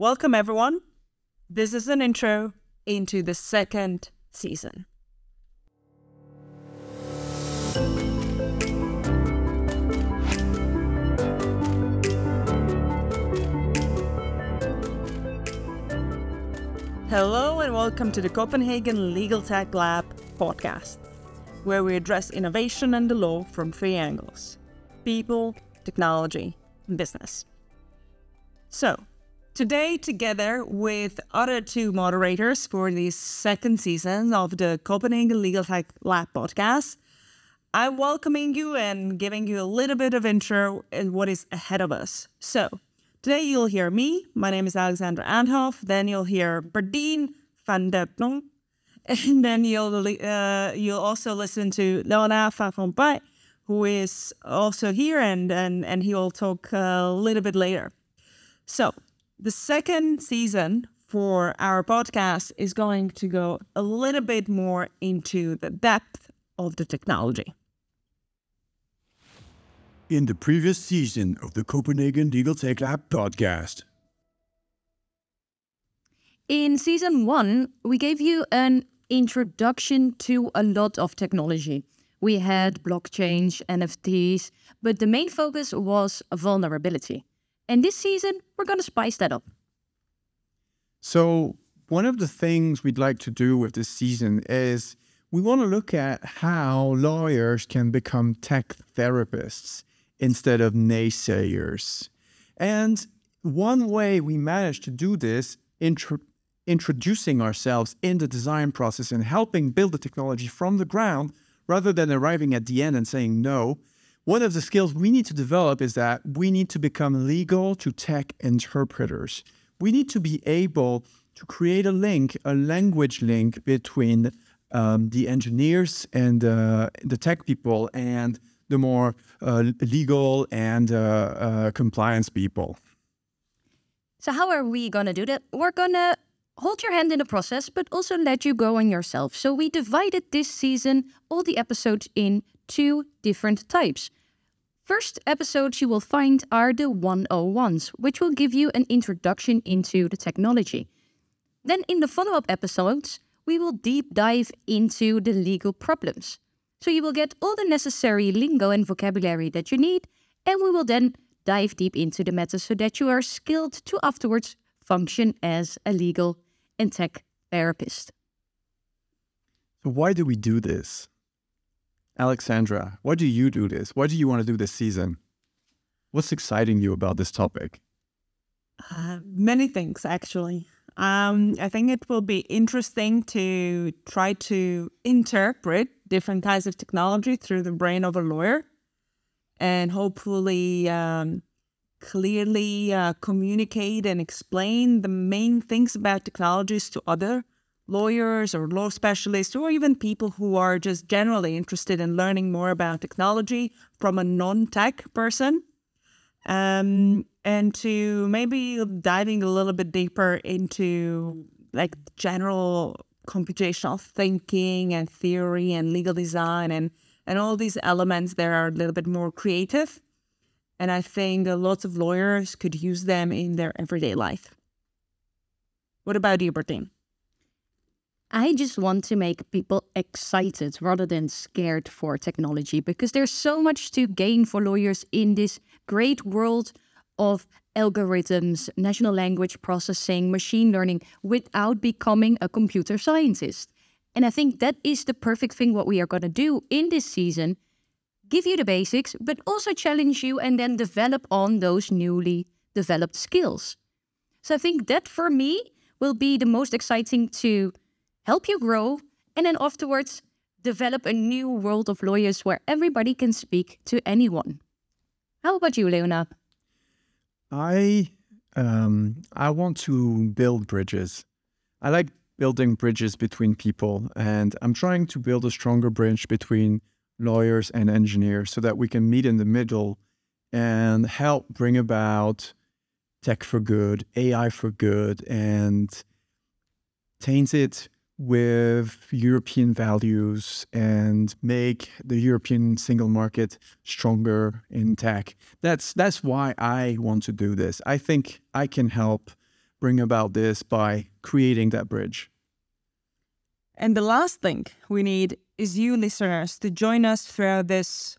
Welcome, everyone. This is an intro into the second season. Hello, and welcome to the Copenhagen Legal Tech Lab podcast, where we address innovation and the law from three angles people, technology, and business. So, today, together with other two moderators for the second season of the Copenhagen Legal Tech Lab podcast, I'm welcoming you and giving you a little bit of intro in what is ahead of us. So, Today you'll hear me. My name is Alexandra Andhov. Then you'll hear Berdien van der Donk. And then you'll uh, you'll also listen to Leonard van Rompaey, who is also here, and and and he will talk a little bit later. So the second season for our podcast is going to go a little bit more into the depth of the technology. In the previous season of the Copenhagen Legal Tech Lab podcast. In season one, we gave you an introduction to a lot of technology. We had blockchain, NFTs, but the main focus was vulnerability. And this season, we're going to spice that up. So, one of the things we'd like to do with this season is we want to look at how lawyers can become tech therapists instead of naysayers. And one way we managed to do this, intro- introducing ourselves in the design process and helping build the technology from the ground rather than arriving at the end and saying no. One of the skills we need to develop is that we need to become legal to tech interpreters. We need to be able to create a link, a language link between um, the engineers and uh, the tech people and the more uh, legal and uh, uh, compliance people. So, how are we going to do that? We're going to hold your hand in the process, but also let you go on yourself. So, we divided this season, all the episodes, in two different types. First episodes you will find are the 101s, which will give you an introduction into the technology. Then, in the follow up episodes, we will deep dive into the legal problems. So you will get all the necessary lingo and vocabulary that you need, and we will then dive deep into the matter so that you are skilled to afterwards function as a legal and tech therapist. So, why do we do this? Alexandra, why do you do this? Why do you want to do this season? What's exciting you about this topic? Uh, many things, actually. Um, I think it will be interesting to try to interpret different kinds of technology through the brain of a lawyer and hopefully um, clearly uh, communicate and explain the main things about technologies to other lawyers or law specialists or even people who are just generally interested in learning more about technology from a non-tech person um, and to maybe diving a little bit deeper into like general computational thinking and theory and legal design and and all these elements that are a little bit more creative and i think lots of lawyers could use them in their everyday life what about you Berdien? I just want to make people excited rather than scared for technology because there's so much to gain for lawyers in this great world of algorithms, natural language processing, machine learning without becoming a computer scientist. And I think that is the perfect thing what we are going to do in this season give you the basics, but also challenge you and then develop on those newly developed skills. So I think that for me will be the most exciting to help you grow, and then afterwards, develop a new world of lawyers where everybody can speak to anyone. How about you, Leonard? I um, I want to build bridges. I like building bridges between people, and I'm trying to build a stronger bridge between lawyers and engineers so that we can meet in the middle and help bring about tech for good, AI for good, and taint it with European values and make the European single market stronger in tech. That's that's why I want to do this. I think I can help bring about this by creating that bridge. And the last thing we need is you listeners to join us throughout this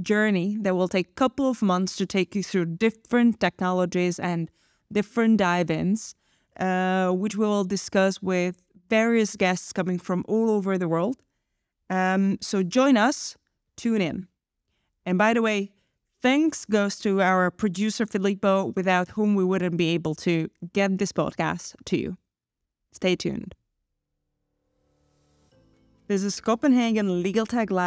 journey that will take a couple of months to take you through different technologies and different dive-ins, uh, which we will discuss with various guests coming from all over the world. Um, so join us, tune in. And by the way, thanks goes to our producer Filippo, without whom we wouldn't be able to get this podcast to you. Stay tuned. This is Copenhagen Legal Tech Lab.